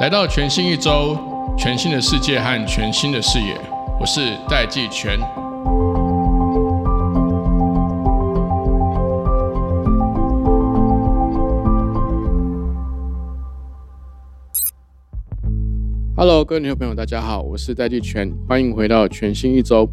来到全新一周，全新的世界和全新的视野，我是戴季全。Hello，各位听众朋友，大家好，我是戴季全，欢迎回到全新一周。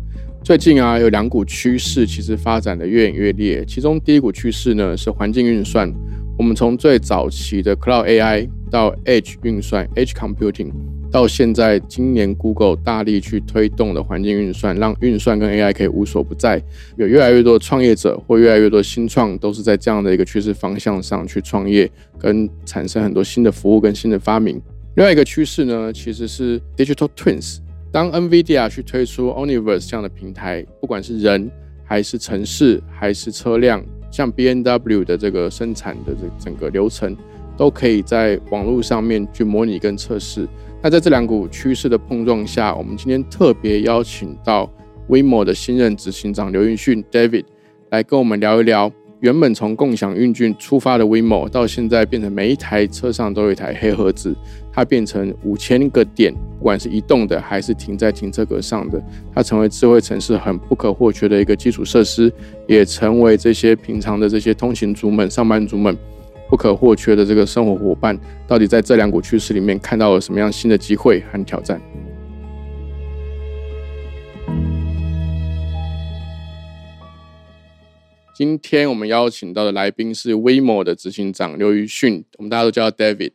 最近啊，有两股趋势，其实发展的越演越烈。其中第一股趋势呢，是环境运算。我们从最早期的 Cloud AI 到 Edge 运算 （Edge Computing），到现在今年 Google 大力去推动的环境运算，让运算跟 AI 可以无所不在。有越来越多的创业者或越来越多新创，都是在这样的一个趋势方向上去创业，跟产生很多新的服务跟新的发明。另外一个趋势呢，其实是 digital twins。当 NVIDIA 去推出 Omniverse 这样的平台，不管是人还是城市还是车辆，像 BMW 的这个生产的这整个流程，都可以在网络上面去模拟跟测试。那在这两股趋势的碰撞下，我们今天特别邀请到 Waymo 的新任执行长刘云迅 David 来跟我们聊一聊。原本从共享运具出发的 Waymo，到现在变成每一台车上都有一台黑盒子，它变成五千个点，不管是移动的还是停在停车格上的，它成为智慧城市很不可或缺的一个基础设施，也成为这些平常的这些通勤族们、上班族们不可或缺的这个生活伙伴。到底在这两股趋势里面看到了什么样新的机会和挑战？今天我们邀请到的来宾是 WeMo 的执行长刘宇迅，我们大家都叫他 David。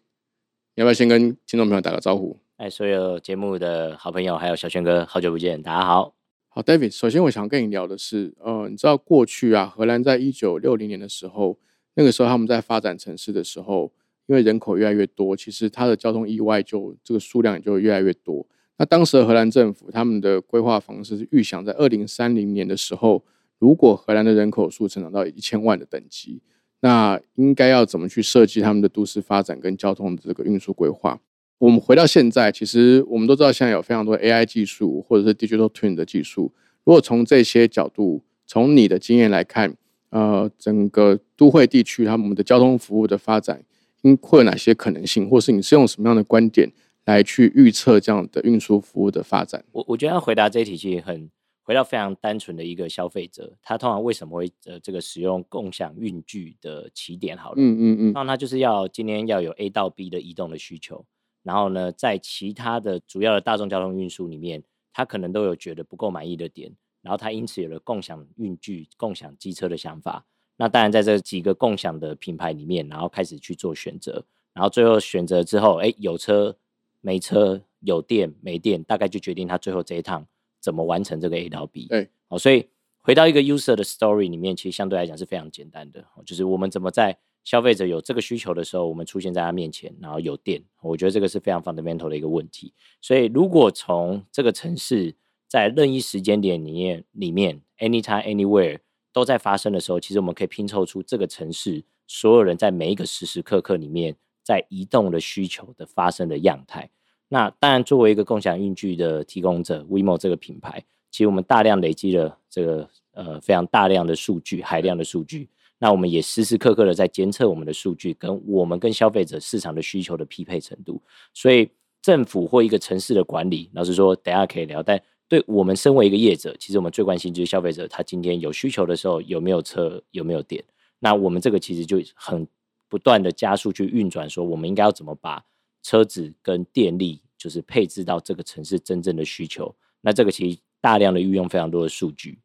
你要不要先跟听众朋友打个招呼？哎，所有节目的好朋友，还有小轩哥，好久不见，大家好。好，David，首先我想跟你聊的是，呃，你知道过去啊，荷兰在一九六零年的时候，那个时候他们在发展城市的时候，因为人口越来越多，其实它的交通意外就这个数量也就越来越多。那当时的荷兰政府他们的规划方式是预想在二零三零年的时候。如果荷兰的人口数成长到一千万的等级，那应该要怎么去设计他们的都市发展跟交通的这个运输规划？我们回到现在，其实我们都知道现在有非常多 AI 技术或者是 Digital Twin 的技术。如果从这些角度，从你的经验来看，呃，整个都会地区他们的交通服务的发展，应会有哪些可能性，或是你是用什么样的观点来去预测这样的运输服务的发展？我我觉得要回答这一题其实很。回到非常单纯的一个消费者，他通常为什么会呃这个使用共享运具的起点？好了，嗯嗯嗯，那他就是要今天要有 A 到 B 的移动的需求，然后呢，在其他的主要的大众交通运输里面，他可能都有觉得不够满意的点，然后他因此有了共享运具、共享机车的想法。那当然在这几个共享的品牌里面，然后开始去做选择，然后最后选择之后，哎，有车没车，有电没电，大概就决定他最后这一趟。怎么完成这个 A 到 B？对，好，所以回到一个 user 的 story 里面，其实相对来讲是非常简单的，就是我们怎么在消费者有这个需求的时候，我们出现在他面前，然后有电，我觉得这个是非常 fundamental 的一个问题。所以如果从这个城市在任意时间点里面里面 anytime anywhere 都在发生的时候，其实我们可以拼凑出这个城市所有人在每一个时时刻刻里面在移动的需求的发生的样态。那当然，作为一个共享运具的提供者，WeMo 这个品牌，其实我们大量累积了这个呃非常大量的数据，海量的数据。那我们也时时刻刻的在监测我们的数据，跟我们跟消费者市场的需求的匹配程度。所以政府或一个城市的管理，老实说，等下可以聊。但对我们身为一个业者，其实我们最关心就是消费者他今天有需求的时候有没有车，有没有电。那我们这个其实就很不断的加速去运转，说我们应该要怎么把。车子跟电力就是配置到这个城市真正的需求，那这个其实大量的运用非常多的数据。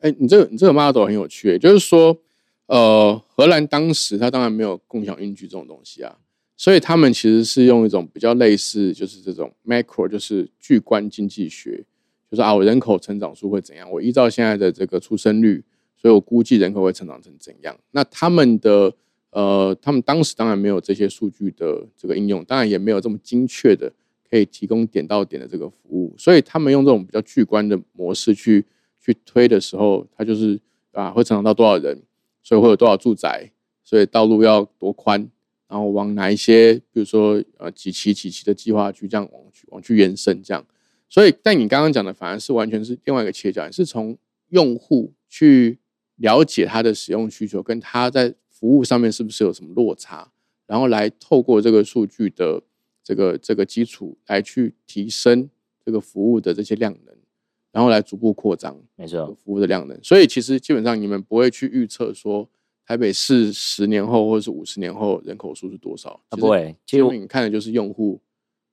哎，你这个你这个 model 很有趣，就是说，呃，荷兰当时它当然没有共享运具这种东西啊，所以他们其实是用一种比较类似，就是这种 macro，就是巨观经济学，就是啊，我人口成长数会怎样？我依照现在的这个出生率，所以我估计人口会成长成怎样？那他们的。呃，他们当时当然没有这些数据的这个应用，当然也没有这么精确的可以提供点到点的这个服务，所以他们用这种比较巨观的模式去去推的时候，它就是啊会成长到多少人，所以会有多少住宅，所以道路要多宽，然后往哪一些，比如说呃几期几期的计划去这样往往去延伸这样，所以但你刚刚讲的反而是完全是另外一个切角，是从用户去了解他的使用需求，跟他在。服务上面是不是有什么落差，然后来透过这个数据的这个这个基础来去提升这个服务的这些量能，然后来逐步扩张没错，服务的量能。所以其实基本上你们不会去预测说台北市十年后或者是五十年后人口数是多少，啊不会，其其实你看的就是用户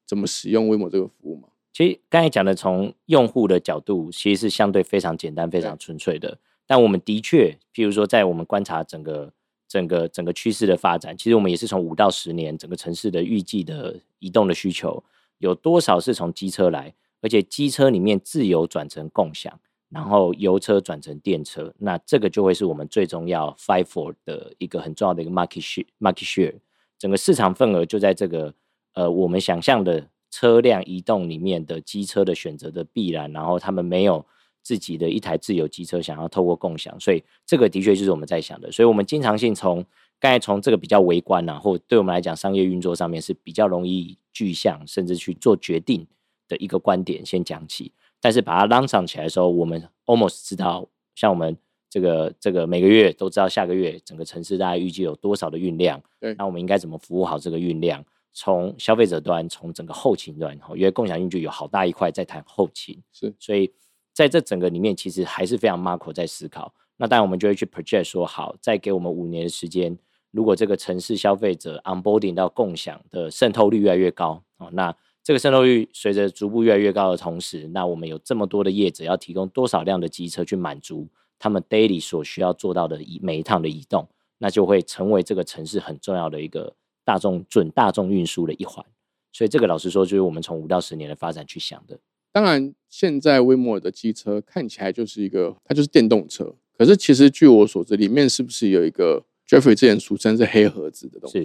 怎么使用 WeMo 这个服务嘛。其实刚才讲的从用户的角度，其实是相对非常简单、非常纯粹的。但我们的确，譬如说，在我们观察整个、整个、整个趋势的发展，其实我们也是从五到十年整个城市的预计的移动的需求，有多少是从机车来，而且机车里面自由转成共享，然后油车转成电车，那这个就会是我们最终要 fight for 的一个很重要的一个 market share。market share 整个市场份额就在这个呃我们想象的车辆移动里面的机车的选择的必然，然后他们没有自己的一台自有机车，想要透过共享，所以这个的确就是我们在想的。所以我们经常性从刚才从这个比较微观啊，或对我们来讲商业运作上面是比较容易具象，甚至去做决定的一个观点先讲起。但是把它拉上起来的时候，我们 almost 知道，像我们这个这个每个月都知道下个月整个城市大概预计有多少的运量，对那我们应该怎么服务好这个运量？从消费者端，从整个后勤端，因为共享运具有好大一块在谈后勤，是所以在这整个里面，其实还是非常 macro 在思考。那当然，我们就会去 project 说，好，再给我们五年的时间，如果这个城市消费者 onboarding 到共享的渗透率越来越高，哦，那这个渗透率随着逐步越来越高的同时，那我们有这么多的业者要提供多少辆的机车去满足他们 daily 所需要做到的移每一趟的移动，那就会成为这个城市很重要的一个大众准大众运输的一环。所以这个老实说，就是我们从五到十年的发展去想的。当然，现在威摩尔的机车看起来就是一个，它就是电动车。可是其实据我所知，里面是不是有一个 Jeffrey 之前俗称是黑盒子的东西？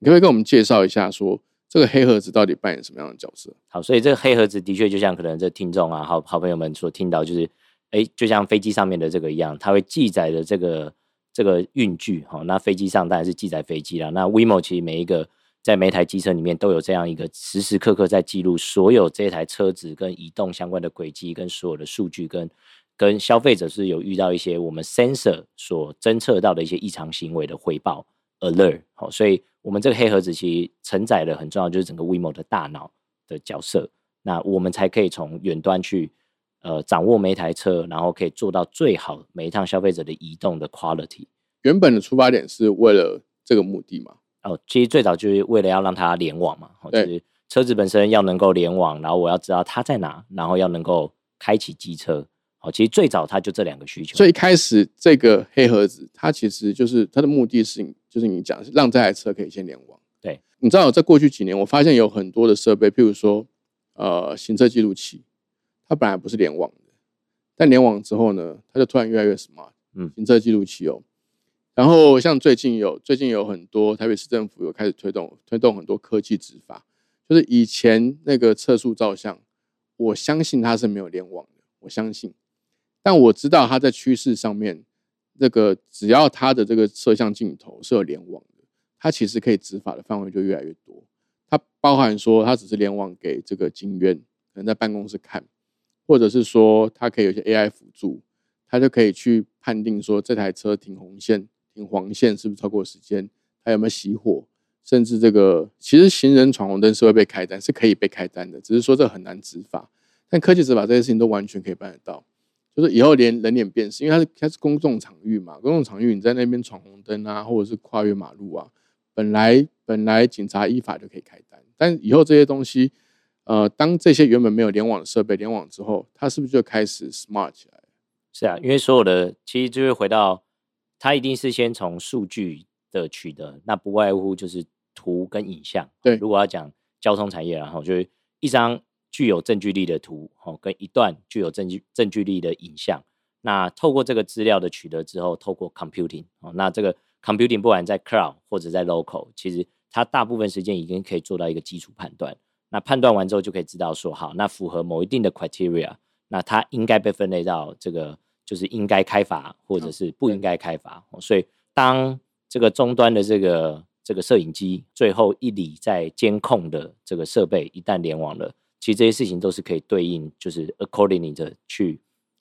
你可不可以跟我们介绍一下说这个黑盒子到底扮演什么样的角色？好，所以这个黑盒子的确就像可能这听众啊，好好朋友们所听到，就是哎，就像飞机上面的这个一样，它会记载的这个这个运具，哈、那飞机上当然是记载飞机了。那 WeMo 其实每一个在每一台机车里面都有这样一个时时刻刻在记录所有这台车子跟移动相关的轨迹，跟所有的数据，跟跟消费者是有遇到一些我们 sensor 所侦测到的一些异常行为的回报 alert。好，所以我们这个黑盒子其实承载了很重要，就是整个 WeMo 的大脑的角色。那我们才可以从远端去呃掌握每一台车，然后可以做到最好每一趟消费者的移动的 quality。原本的出发点是为了这个目的嘛？哦，其实最早就是为了要让它联网嘛，哦就是车子本身要能够联网，然后我要知道它在哪，然后要能够开启机车。哦，其实最早它就这两个需求。所以一开始这个黑盒子，它其实就是它的目的是，就是你讲是让这台车可以先联网。对，你知道在过去几年，我发现有很多的设备，譬如说呃行车记录器，它本来不是联网的，但联网之后呢，它就突然越来越 smart。嗯行车记录器哦。然后像最近有最近有很多台北市政府有开始推动推动很多科技执法，就是以前那个测速照相，我相信它是没有联网的，我相信。但我知道它在趋势上面，这个只要它的这个摄像镜头是有联网的，它其实可以执法的范围就越来越多。它包含说，它只是联网给这个警员，可能在办公室看，或者是说它可以有些 AI 辅助，它就可以去判定说这台车停红线、停黄线是不是超过时间，它有没有熄火，甚至这个其实行人闯红灯是会被开单，是可以被开单的，只是说这很难执法。但科技执法这些事情都完全可以办得到。就是以后连人脸辨识，因为它是它是公众场域嘛，公众场域你在那边闯红灯啊，或者是跨越马路啊，本来本来警察依法就可以开单，但以后这些东西，呃，当这些原本没有联网的设备联网之后，它是不是就开始 smart 起来？是啊，因为所有的其实就会回到它一定是先从数据的取得，那不外乎就是图跟影像。对如果要讲交通产业，然后就是一张具有证据力的图，哦，跟一段具有证据证据力的影像。那透过这个资料的取得之后，透过 computing，哦，那这个 computing 不管在 cloud 或者在 local，其实它大部分时间已经可以做到一个基础判断。那判断完之后，就可以知道说，好，那符合某一定的 criteria，那它应该被分类到这个就是应该开罚或者是不应该开罚。哦所以当这个终端的这个这个摄影机最后一里在监控的这个设备一旦联网了，其实这些事情都是可以对应，就是 accordingly 的去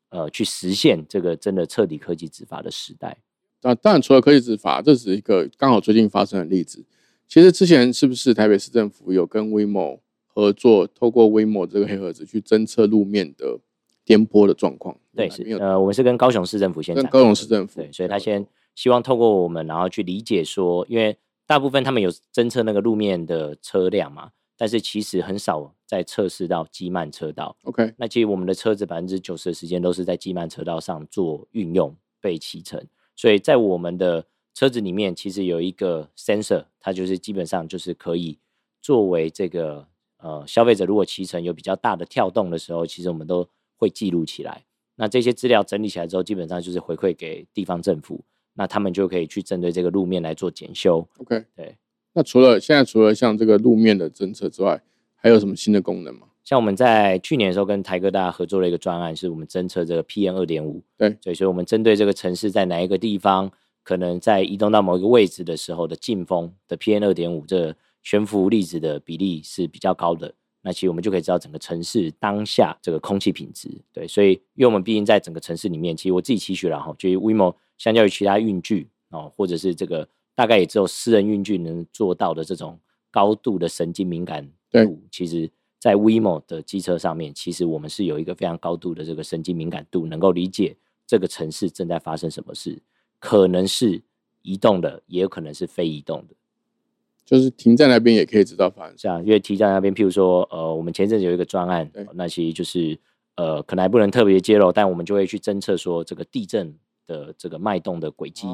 呃去实现这个真的彻底科技执法的时代。那当然除了科技执法，这只是一个刚好最近发生的例子。其实之前是不是台北市政府有跟 WeMo 合作，透过 WeMo 这个黑盒子去侦测路面的颠簸的状况？对，是呃，我们是跟高雄市政府先跟高雄市政府，对，所以他先希望透过我们，然后去理解说，因为大部分他们有侦测那个路面的车辆嘛，但是其实很少在测试到机慢车道。OK，那其实我们的车子百分之九十的时间都是在机慢车道上做运用被骑乘，所以在我们的车子里面其实有一个 sensor，它就是基本上就是可以作为这个呃消费者如果骑乘有比较大的跳动的时候，其实我们都会记录起来。那这些资料整理起来之后，基本上就是回馈给地方政府，那他们就可以去针对这个路面来做检修。OK，对。那除了现在除了像这个路面的侦测之外，还有什么新的功能吗？像我们在去年的时候跟台哥大合作了一个专案，是我们侦测这个 PM 二点五。对，对，所以我们针对这个城市在哪一个地方，可能在移动到某一个位置的时候的进风的 PM 二点五这悬浮粒子的比例是比较高的。那其实我们就可以知道整个城市当下这个空气品质，对，所以因为我们毕竟在整个城市里面，其实我自己期许了哈，就是 WeMo 相较于其他运具哦，或者是这个大概也只有私人运具能做到的这种高度的神经敏感度，其实在 WeMo 的机车上面，其实我们是有一个非常高度的这个神经敏感度，能够理解这个城市正在发生什么事，可能是移动的，也有可能是非移动的。就是停在那边也可以知道发生这样，因为停在那边，譬如说，呃，我们前阵子有一个专案，那其实就是呃，可能还不能特别揭露，但我们就会去侦测说这个地震的这个脉动的轨迹，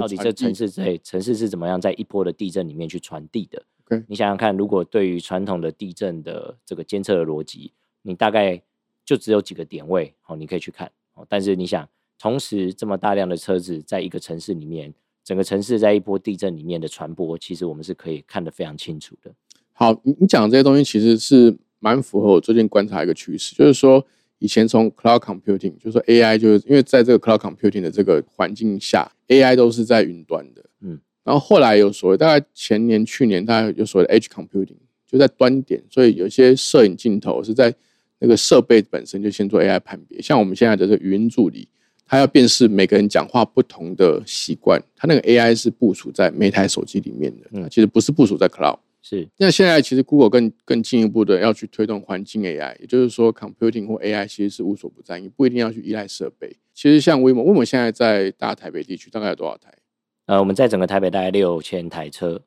到底这城市在城市是怎么样在一波的地震里面去传递的。你想想看，如果对于传统的地震的这个监测的逻辑，你大概就只有几个点位，哦，你可以去看，哦，但是你想，同时这么大量的车子在一个城市里面。整个城市在一波地震里面的传播，其实我们是可以看得非常清楚的。好，你你讲这些东西其实是蛮符合我最近观察一个趋势，就是说以前从 cloud computing，就是说 AI，就是因为在这个 cloud computing 的这个环境下，AI 都是在云端的，嗯，然后后来有所谓大概前年、去年大概有所谓的 edge computing，就在端点，所以有些摄影镜头是在那个设备本身就先做 AI 判别，像我们现在的这个语音助理。它要辨识每个人讲话不同的习惯，它那个 AI 是部署在每台手机里面的，嗯，其实不是部署在 Cloud。是，那现在其实 Google 更更进一步的要去推动环境 AI，也就是说 Computing 或 AI 其实是无所不在，你不一定要去依赖设备。其实像 WeMo，WeMo 现在在大台北地区大概有多少台？呃，我们在整个台北大概六千台车，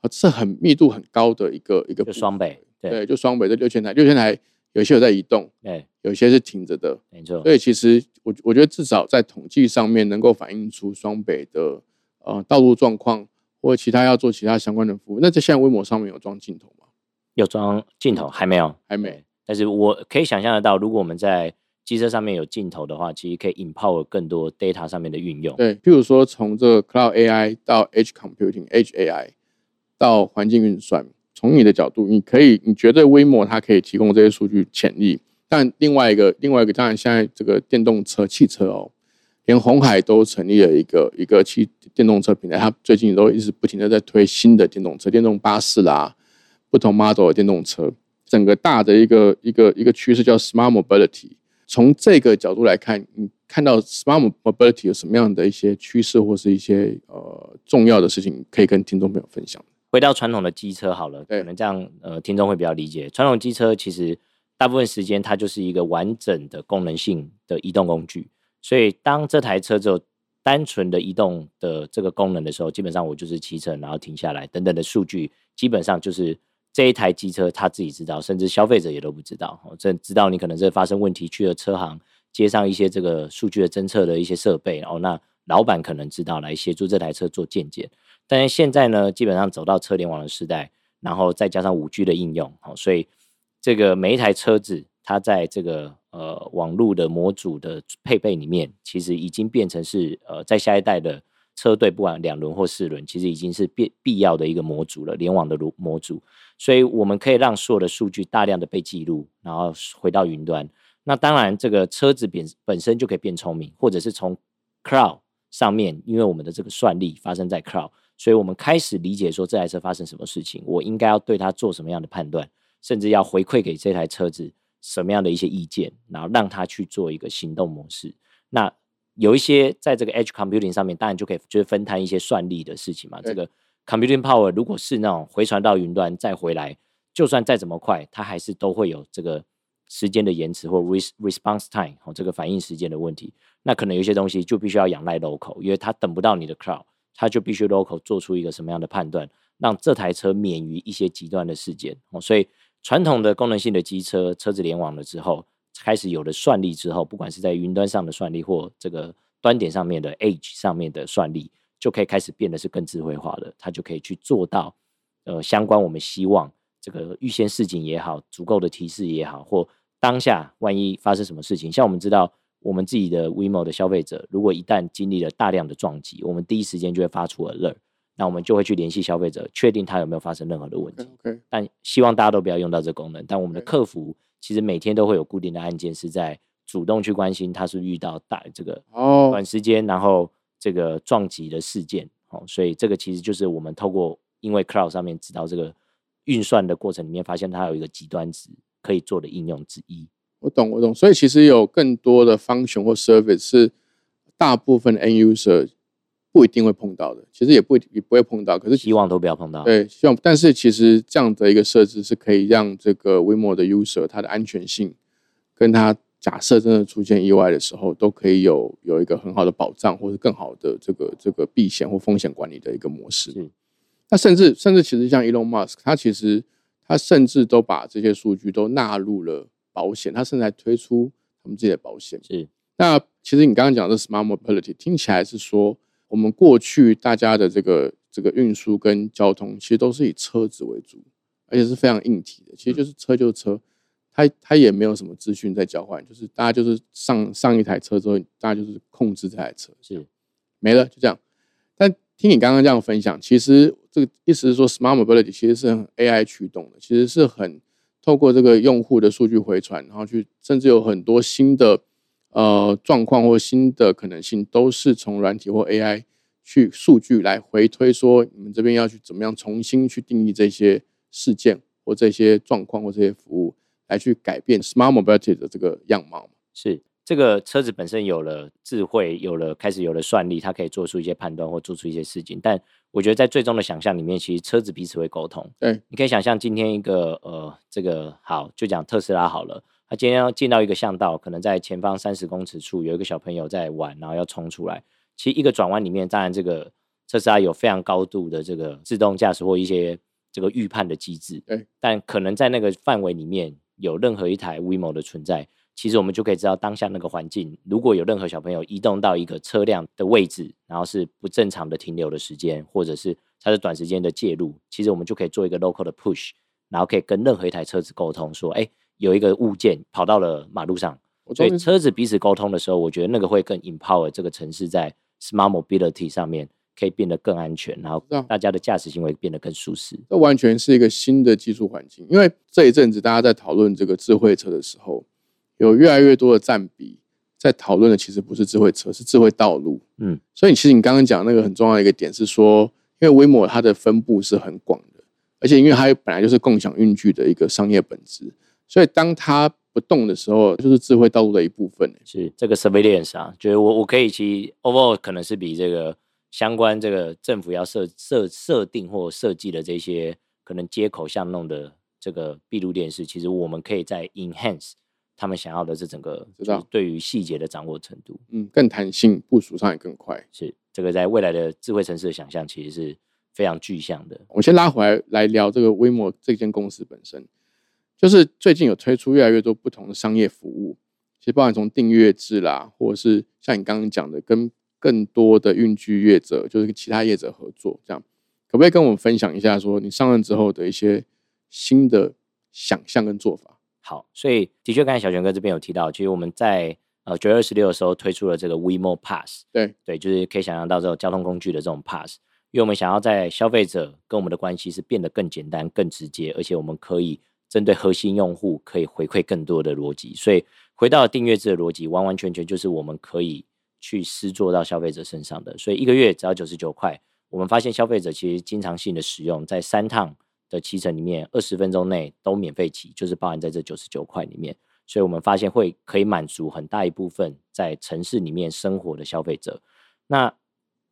啊，是很密度很高的一个一个。就双北，对，就双北这六千台，六千台。有些有在移动，对，有些是停着的，没错。所以其实我我觉得至少在统计上面能够反映出双北的呃道路状况，或者其他要做其他相关的服务。那在现在微模上面有装镜头吗？有装镜头，还没有，还没。但是我可以想象得到，如果我们在机车上面有镜头的话，其实可以引爆更多 data 上面的运用。对，譬如说从这个 cloud AI 到 edge computing，edge AI 到环境运算。从你的角度，你可以，你觉得微模它可以提供这些数据潜力，但另外一个，另外一个，当然现在这个电动车汽车哦，连红海都成立了一个一个汽电动车平台，它最近都一直不停的在推新的电动车、电动巴士啦，不同 model 的电动车，整个大的一个一个一个趋势叫 smart mobility。从这个角度来看，你看到 smart mobility 有什么样的一些趋势或是一些呃重要的事情，可以跟听众朋友分享？回到传统的机车好了，可能这样呃听众会比较理解。传统机车其实大部分时间它就是一个完整的功能性的移动工具，所以当这台车只有单纯的移动的这个功能的时候，基本上我就是骑乘然后停下来等等的数据，基本上就是这一台机车他自己知道，甚至消费者也都不知道。这知道你可能是发生问题去了车行接上一些这个数据的侦测的一些设备，哦，那老板可能知道来协助这台车做鉴检。但是现在呢，基本上走到车联网的时代，然后再加上五 G 的应用，好，所以这个每一台车子，它在这个呃网络的模组的配备里面，其实已经变成是呃在下一代的车队，不管两轮或四轮，其实已经是必必要的一个模组了，联网的模模组。所以我们可以让所有的数据大量的被记录，然后回到云端。那当然，这个车子本本身就可以变聪明，或者是从 Cloud 上面，因为我们的这个算力发生在 Cloud。所以我们开始理解说这台车发生什么事情，我应该要对它做什么样的判断，甚至要回馈给这台车子什么样的一些意见，然后让它去做一个行动模式。那有一些在这个 edge computing 上面，当然就可以就是分摊一些算力的事情嘛。这个 computing power 如果是那种回传到云端再回来，就算再怎么快，它还是都会有这个时间的延迟或 response time 哦，这个反应时间的问题。那可能有些东西就必须要仰赖 local，因为它等不到你的 cloud，它就必须 local 做出一个什么样的判断，让这台车免于一些极端的事件哦。所以传统的功能性的机车，车子联网了之后。开始有了算力之后，不管是在云端上的算力或这个端点上面的 edge 上面的算力，就可以开始变得是更智慧化的。它就可以去做到，呃，相关我们希望这个预先示警也好，足够的提示也好，或当下万一发生什么事情，像我们知道我们自己的 WeMo 的消费者，如果一旦经历了大量的撞击，我们第一时间就会发出 alert，那我们就会去联系消费者，确定他有没有发生任何的问题。但希望大家都不要用到这功能，但我们的客服。其实每天都会有固定的案件是在主动去关心，他是遇到大这个哦短时间，然后这个撞击的事件哦，所以这个其实就是我们透过因为 cloud 上面知道这个运算的过程里面，发现它有一个极端值可以做的应用之一。我懂，我懂。所以其实有更多的 function 或 service 是大部分 end user 不一定会碰到的，其实也不也不会碰到，可是希望都不要碰到。对，希望。但是其实这样的一个设置是可以让这个 WeMo 的 user 它的安全性，跟它假设真的出现意外的时候，都可以有有一个很好的保障，或者更好的这个这个避险或风险管理的一个模式。嗯。那甚至甚至其实像 Elon Musk，他其实他甚至都把这些数据都纳入了保险，他甚至还推出他们自己的保险。是。那其实你刚刚讲的 Smart Mobility 听起来是说。我们过去大家的这个这个运输跟交通，其实都是以车子为主，而且是非常硬体的。其实就是车就是车，它它也没有什么资讯在交换，就是大家就是上上一台车之后，大家就是控制这台车，是没了就这样。但听你刚刚这样分享，其实这个意思是说，Smart Mobility 其实是很 AI 驱动的，其实是很透过这个用户的数据回传，然后去甚至有很多新的。呃，状况或新的可能性都是从软体或 AI 去数据来回推，说你们这边要去怎么样重新去定义这些事件或这些状况或这些服务，来去改变 Smart Mobility 的这个样貌。是这个车子本身有了智慧，有了开始有了算力，它可以做出一些判断或做出一些事情。但我觉得在最终的想象里面，其实车子彼此会沟通。对，你可以想象今天一个呃，这个好就讲特斯拉好了。它今天要进到一个巷道，可能在前方三十公尺处有一个小朋友在玩，然后要冲出来。其实一个转弯里面，当然这个特斯拉有非常高度的这个自动驾驶或一些这个预判的机制。对，但可能在那个范围里面有任何一台 WeMo 的存在，其实我们就可以知道当下那个环境，如果有任何小朋友移动到一个车辆的位置，然后是不正常的停留的时间，或者是它是短时间的介入，其实我们就可以做一个 local 的 push，然后可以跟任何一台车子沟通说，哎。有一个物件跑到了马路上，所以车子彼此沟通的时候，我觉得那个会更 empower 这个城市在 smart mobility 上面可以变得更安全，然后大家的驾驶行为变得更舒适。这完全是一个新的技术环境，因为这一阵子大家在讨论这个智慧车的时候，有越来越多的占比在讨论的其实不是智慧车，是智慧道路。嗯，所以其实你刚刚讲那个很重要的一个点是说，因为威摩它的分布是很广的，而且因为它本来就是共享运具的一个商业本质。所以当它不动的时候，就是智慧道路的一部分。是这个 surveillance 啊，觉得我我可以其 overall 可能是比这个相关这个政府要设设设定或设计的这些可能接口像弄的这个闭路电视，其实我们可以在 enhance 他们想要的这整个知道对于细节的掌握程度，嗯，更弹性，部署上也更快。是这个在未来的智慧城市的想象，其实是非常具象的。我先拉回来来聊这个微摩这间公司本身。就是最近有推出越来越多不同的商业服务，其实包含从订阅制啦，或者是像你刚刚讲的，跟更多的运具业者，就是跟其他业者合作，这样可不可以跟我们分享一下，说你上任之后的一些新的想象跟做法？好，所以的确刚才小泉哥这边有提到，其实我们在呃九月二十六的时候推出了这个 WeMo Pass，对对，就是可以想象到这种交通工具的这种 Pass，因为我们想要在消费者跟我们的关系是变得更简单、更直接，而且我们可以。针对核心用户可以回馈更多的逻辑，所以回到订阅制的逻辑，完完全全就是我们可以去施做到消费者身上的。所以一个月只要九十九块，我们发现消费者其实经常性的使用，在三趟的骑程里面，二十分钟内都免费骑，就是包含在这九十九块里面。所以我们发现会可以满足很大一部分在城市里面生活的消费者。那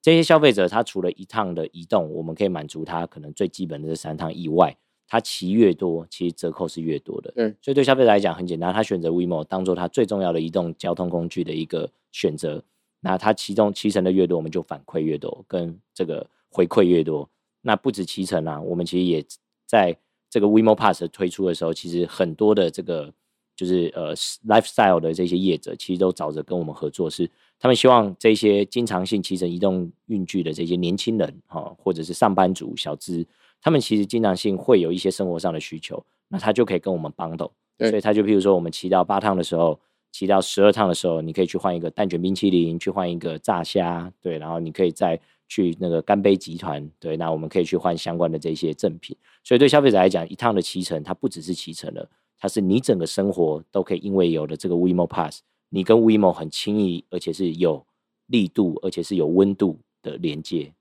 这些消费者他除了一趟的移动，我们可以满足他可能最基本的这三趟以外，他骑越多，其实折扣是越多的。嗯，所以对消费者来讲很简单，他选择 WeMo 当做他最重要的移动交通工具的一个选择。那他骑中骑乘的越多，我们就反馈越多，跟这个回馈越多。那不止骑乘啊，我们其实也在这个 WeMo Pass 推出的时候，其实很多的这个就是呃 lifestyle 的这些业者，其实都找着跟我们合作，是他们希望这些经常性骑乘移动运具的这些年轻人哈，或者是上班族小资，他们其实经常性会有一些生活上的需求，那他就可以跟我们帮斗。所以他就譬如说，我们骑到八趟的时候。骑到十二趟的时候，你可以去换一个蛋卷冰淇淋，去换一个炸虾，对，然后你可以再去那个干杯集团，对，那我们可以去换相关的这些赠品。所以对消费者来讲，一趟的骑乘，它不只是骑乘了，它是你整个生活都可以因为有了这个 WeMo Pass，你跟 WeMo 很轻易，而且是有力度，而且是有温度的连接，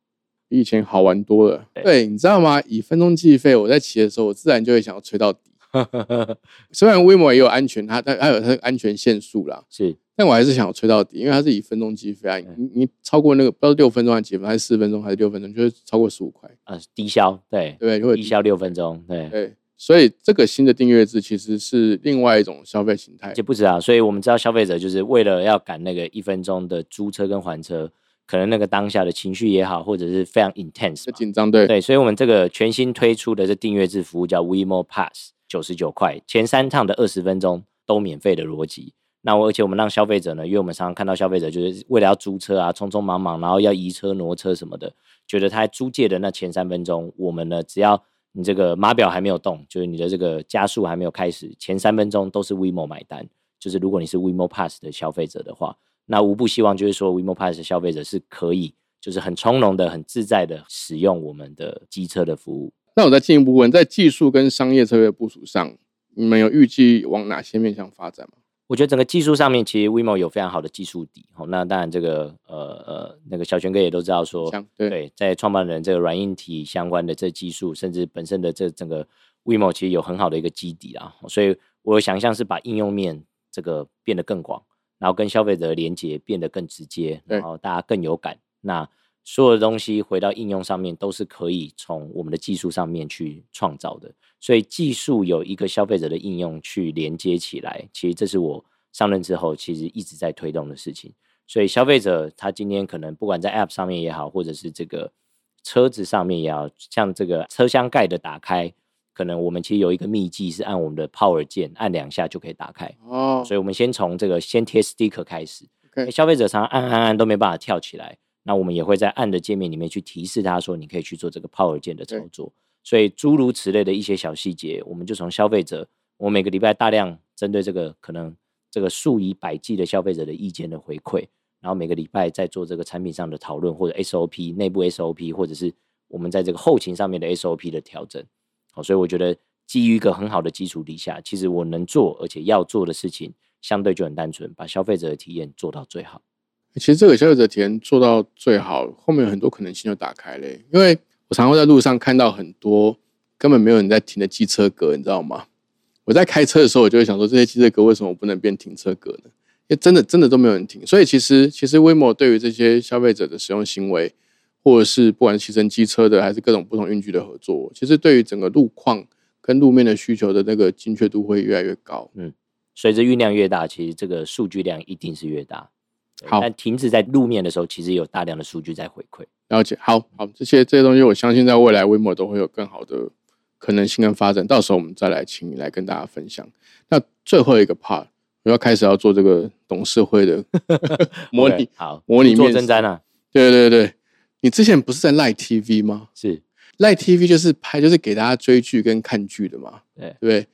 比以前好玩多了。对，你知道吗？以分钟计费，我在骑的时候，我自然就会想要吹到底。虽然 WeMo 也有安全，它它它有它的安全限速啦，是，但我还是想要吹到底，因为它是以分钟计费啊，你你超过那个不知道六分钟还是几分，还是四分钟还是六分钟，就是超过十五块啊，低消对对，就会低消六分钟，对对，所以这个新的订阅制其实是另外一种消费形态，就不止啊，所以我们知道消费者就是为了要赶那个一分钟的租车跟还车。可能那个当下的情绪也好，或者是非常 intense，紧张，对对，所以我们这个全新推出的这订阅制服务叫 WeMo Pass，九十九块，前三趟的二十分钟都免费的逻辑。那我而且我们让消费者呢，因为我们常常看到消费者就是为了要租车啊，匆匆忙忙，然后要移车挪车什么的，觉得他租借的那前三分钟，我们呢只要你这个码表还没有动，就是你的这个加速还没有开始，前三分钟都是 WeMo 买单。就是如果你是 WeMo Pass 的消费者的话。那无不希望就是说，WeMo Pass 的消费者是可以，就是很从容的、很自在的使用我们的机车的服务。那我再进一步问，在技术跟商业策略部署上，你们有预计往哪些面向发展吗？我觉得整个技术上面，其实 WeMo 有非常好的技术底。好，那当然这个呃呃，那个小泉哥也都知道说，对，在创办人这个软硬体相关的这技术，甚至本身的这整个 WeMo 其实有很好的一个基底啊。所以我想象是把应用面这个变得更广。然后跟消费者的连接变得更直接，然后大家更有感。那所有的东西回到应用上面，都是可以从我们的技术上面去创造的。所以技术有一个消费者的应用去连接起来，其实这是我上任之后其实一直在推动的事情。所以消费者他今天可能不管在 App 上面也好，或者是这个车子上面也好，像这个车厢盖的打开。可能我们其实有一个秘技是按我们的 Power 键按两下就可以打开哦，所以我们先从这个先贴 Sticker 开始，消费者常常按按按都没办法跳起来，那我们也会在按的界面里面去提示他说你可以去做这个 Power 键的操作，所以诸如此类的一些小细节，我们就从消费者，我每个礼拜大量针对这个可能这个数以百计的消费者的意见的回馈，然后每个礼拜在做这个产品上的讨论或者 SOP 内部 SOP 或者是我们在这个后勤上面的 SOP 的调整。好，所以我觉得基于一个很好的基础底下，其实我能做而且要做的事情相对就很单纯，把消费者的体验做到最好。其实这个消费者体验做到最好，后面有很多可能性就打开了。因为我常会在路上看到很多根本没有人在停的机车格，你知道吗？我在开车的时候，我就会想说，这些机车格为什么不能变停车格呢？因为真的真的都没有人停。所以其实其实威 o 对于这些消费者的使用行为。或者是不管是骑乘机车的，还是各种不同运具的合作，其实对于整个路况跟路面的需求的那个精确度会越来越高。嗯，随着运量越大，其实这个数据量一定是越大。好，但停止在路面的时候，其实有大量的数据在回馈。了解，好好，这些这些东西，我相信在未来微模都会有更好的可能性跟发展。到时候我们再来请你来跟大家分享。那最后一个 part，我要开始要做这个董事会的 模拟，好，模拟做真瞻啊。对对对。你之前不是在赖 TV 吗？是赖 TV 就是拍，就是给大家追剧跟看剧的嘛。对，对？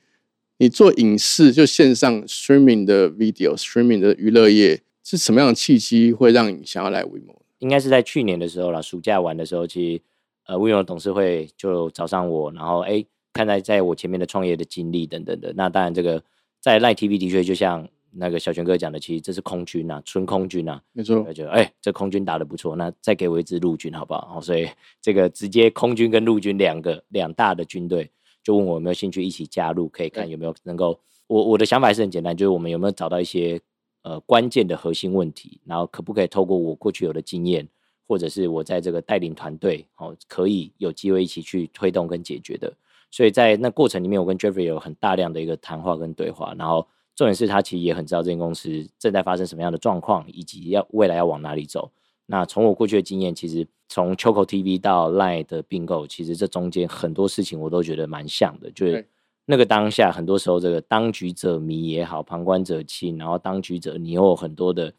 你做影视就线上 streaming 的 video streaming 的娱乐业是什么样的契机会让你想要来 WeMo？应该是在去年的时候了，暑假玩的时候，其实呃 WeMo 董事会就找上我，然后哎，看在在我前面的创业的经历等等的，那当然这个在赖 TV 的确就像。那个小泉哥讲的，其实这是空军呐，纯空军呐，没错。就哎，这空军打的不错，那再给我一支陆军好不好？所以 这个直接空军跟陆军两个两大的军队，就问我有没有兴趣一起加入，可以看有没有能够我我的想法还是很简单，就是我们有没有找到一些呃关键的核心问题，然后可不可以透过我过去有的经验，或者是我在这个带领团队，哦，可以有机会一起去推动跟解决的。所以在那过程里面，我跟 Jeffrey 有很大量的一个谈话跟对话，然后重点是他其实也很知道这间公司正在发生什么样的状况，以及要未来要往哪里走。那从我过去的经验，其实从 Choco TV 到 Line 的并购，其实这中间很多事情我都觉得蛮像的，就是那个当下，很多时候这个当局者迷也好，旁观者清，然后当局者你又有很多的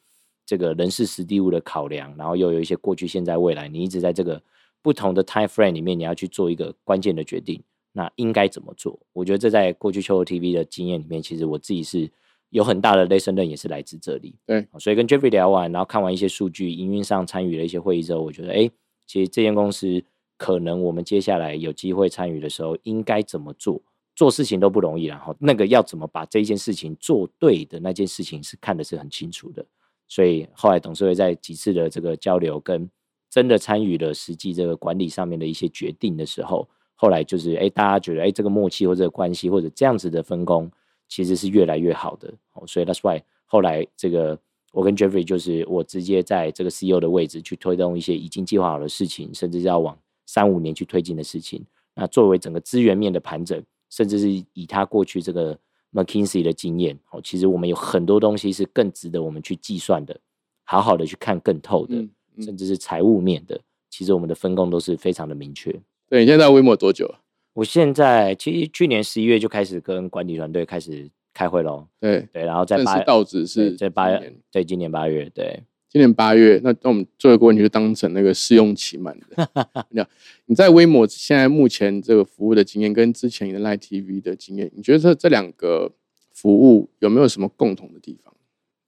这个人事实地物的考量，然后又有一些过去、现在、未来，你一直在这个不同的 time frame 里面，你要去做一个关键的决定。那应该怎么做？我觉得这在过去 Choco TV 的经验里面，其实我自己是有很大的 lesson learn，也是来自这里。对，所以跟 Jeffrey 聊完，然后看完一些数据，营运上参与了一些会议之后，我觉得，哎，其实这间公司可能我们接下来有机会参与的时候，应该怎么做？做事情都不容易，然后那个要怎么把这件事情做对的那件事情，是看的是很清楚的。所以后来董事会在几次的这个交流，跟真的参与了实际这个管理上面的一些决定的时候。后来就是，哎，大家觉得，哎，这个默契或者关系或者这样子的分工，其实是越来越好的。哦，所以 that's why 后来这个我跟 Jeffrey 就是我直接在这个 CEO 的位置去推动一些已经计划好的事情，甚至要往三五年去推进的事情。那作为整个资源面的盘整，甚至是以他过去这个 McKinsey 的经验，哦，其实我们有很多东西是更值得我们去计算的，好好的去看更透的，甚至是财务面的，其实我们的分工都是非常的明确。对你现在微模多久啊？我现在其实去年十一月就开始跟管理团队开始开会喽。对对，然后在八到职是在八月，对，今年八月，对，今年八月。那那我们最后一个问题就当成那个试用期满的。你你在微模现在目前这个服务的经验，跟之前你的 Live TV 的经验，你觉得这这两个服务有没有什么共同的地方？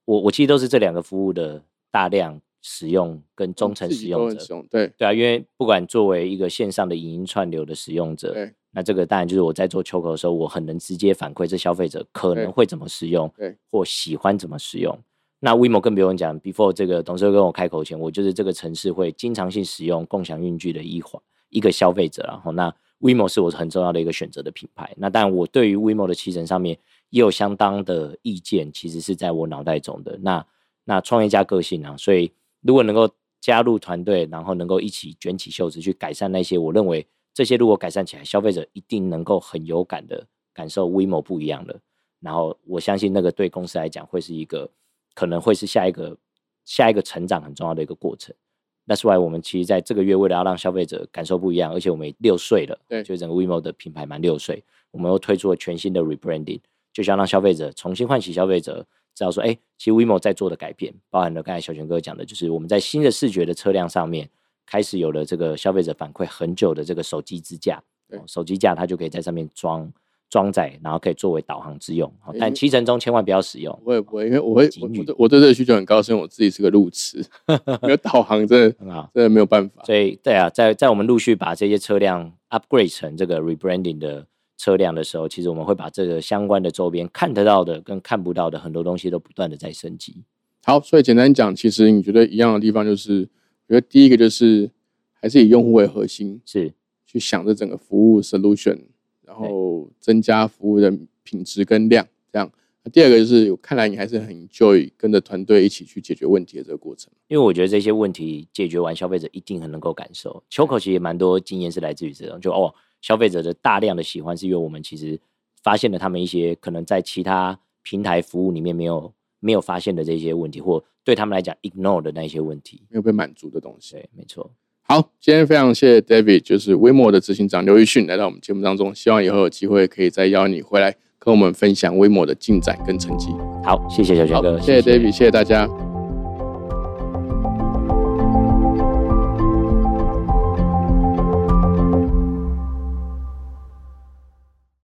我我其实都是这两个服务的大量。使用跟忠诚使用者，对对啊，因为不管作为一个线上的影音串流的使用者，那这个当然就是我在做秋口的时候，我很能直接反馈这消费者可能会怎么使用，对，或喜欢怎么使用。那 WeMo 更不用讲，Before 这个董事会跟我开口前，我就是这个城市会经常性使用共享运具的一环一个消费者，然后那 WeMo 是我很重要的一个选择的品牌。那但我对于 WeMo 的骑乘上面也有相当的意见，其实是在我脑袋中的。那那创业家个性啊，所以如果能够加入团队，然后能够一起卷起袖子去改善那些，我认为这些如果改善起来，消费者一定能够很有感的感受 WeMo 不一样的。然后我相信那个对公司来讲会是一个可能会是下一个下一个成长很重要的一个过程。That's why 我们其实在这个月为了要让消费者感受不一样，而且我们六岁了，对，就整个 WeMo 的品牌满六岁，我们又推出了全新的 rebranding，就想让消费者重新唤起消费者。知道说，哎，其实 WeMo 在做的改变，包含了刚才小泉哥讲的，就是我们在新的视觉的车辆上面，开始有了这个消费者反馈很久的这个手机支架，手机架它就可以在上面装装载，然后可以作为导航之用。但骑乘中千万不要使用。不会不会，因为我会我我对这个需求很高，是因为我自己是个路痴，没有导航真的很好，真的没有办法。所以对啊，在在我们陆续把这些车辆 upgrade 成这个 rebranding 的。车辆的时候，其实我们会把这个相关的周边看得到的跟看不到的很多东西都不断的在升级。好，所以简单讲，其实你觉得一样的地方就是，我觉得第一个就是还是以用户为核心，是去想着整个服务 solution，然后增加服务的品质跟量。这样，那第二个就是，看来你还是很 enjoy 跟着团队一起去解决问题的这个过程。因为我觉得这些问题解决完，消费者一定很能够感受。秋口其实也蛮多经验是来自于这种，就哦。消费者的大量的喜欢，是因为我们其实发现了他们一些可能在其他平台服务里面没有没有发现的这些问题，或对他们来讲 ignore 的那些问题，没有被满足的东西。对，没错。好，今天非常谢谢 David，就是微摩的执行长刘玉迅来到我们节目当中，希望以后有机会可以再邀你回来跟我们分享微摩的进展跟成绩。好，谢谢小泉哥，谢谢 David，谢谢大家。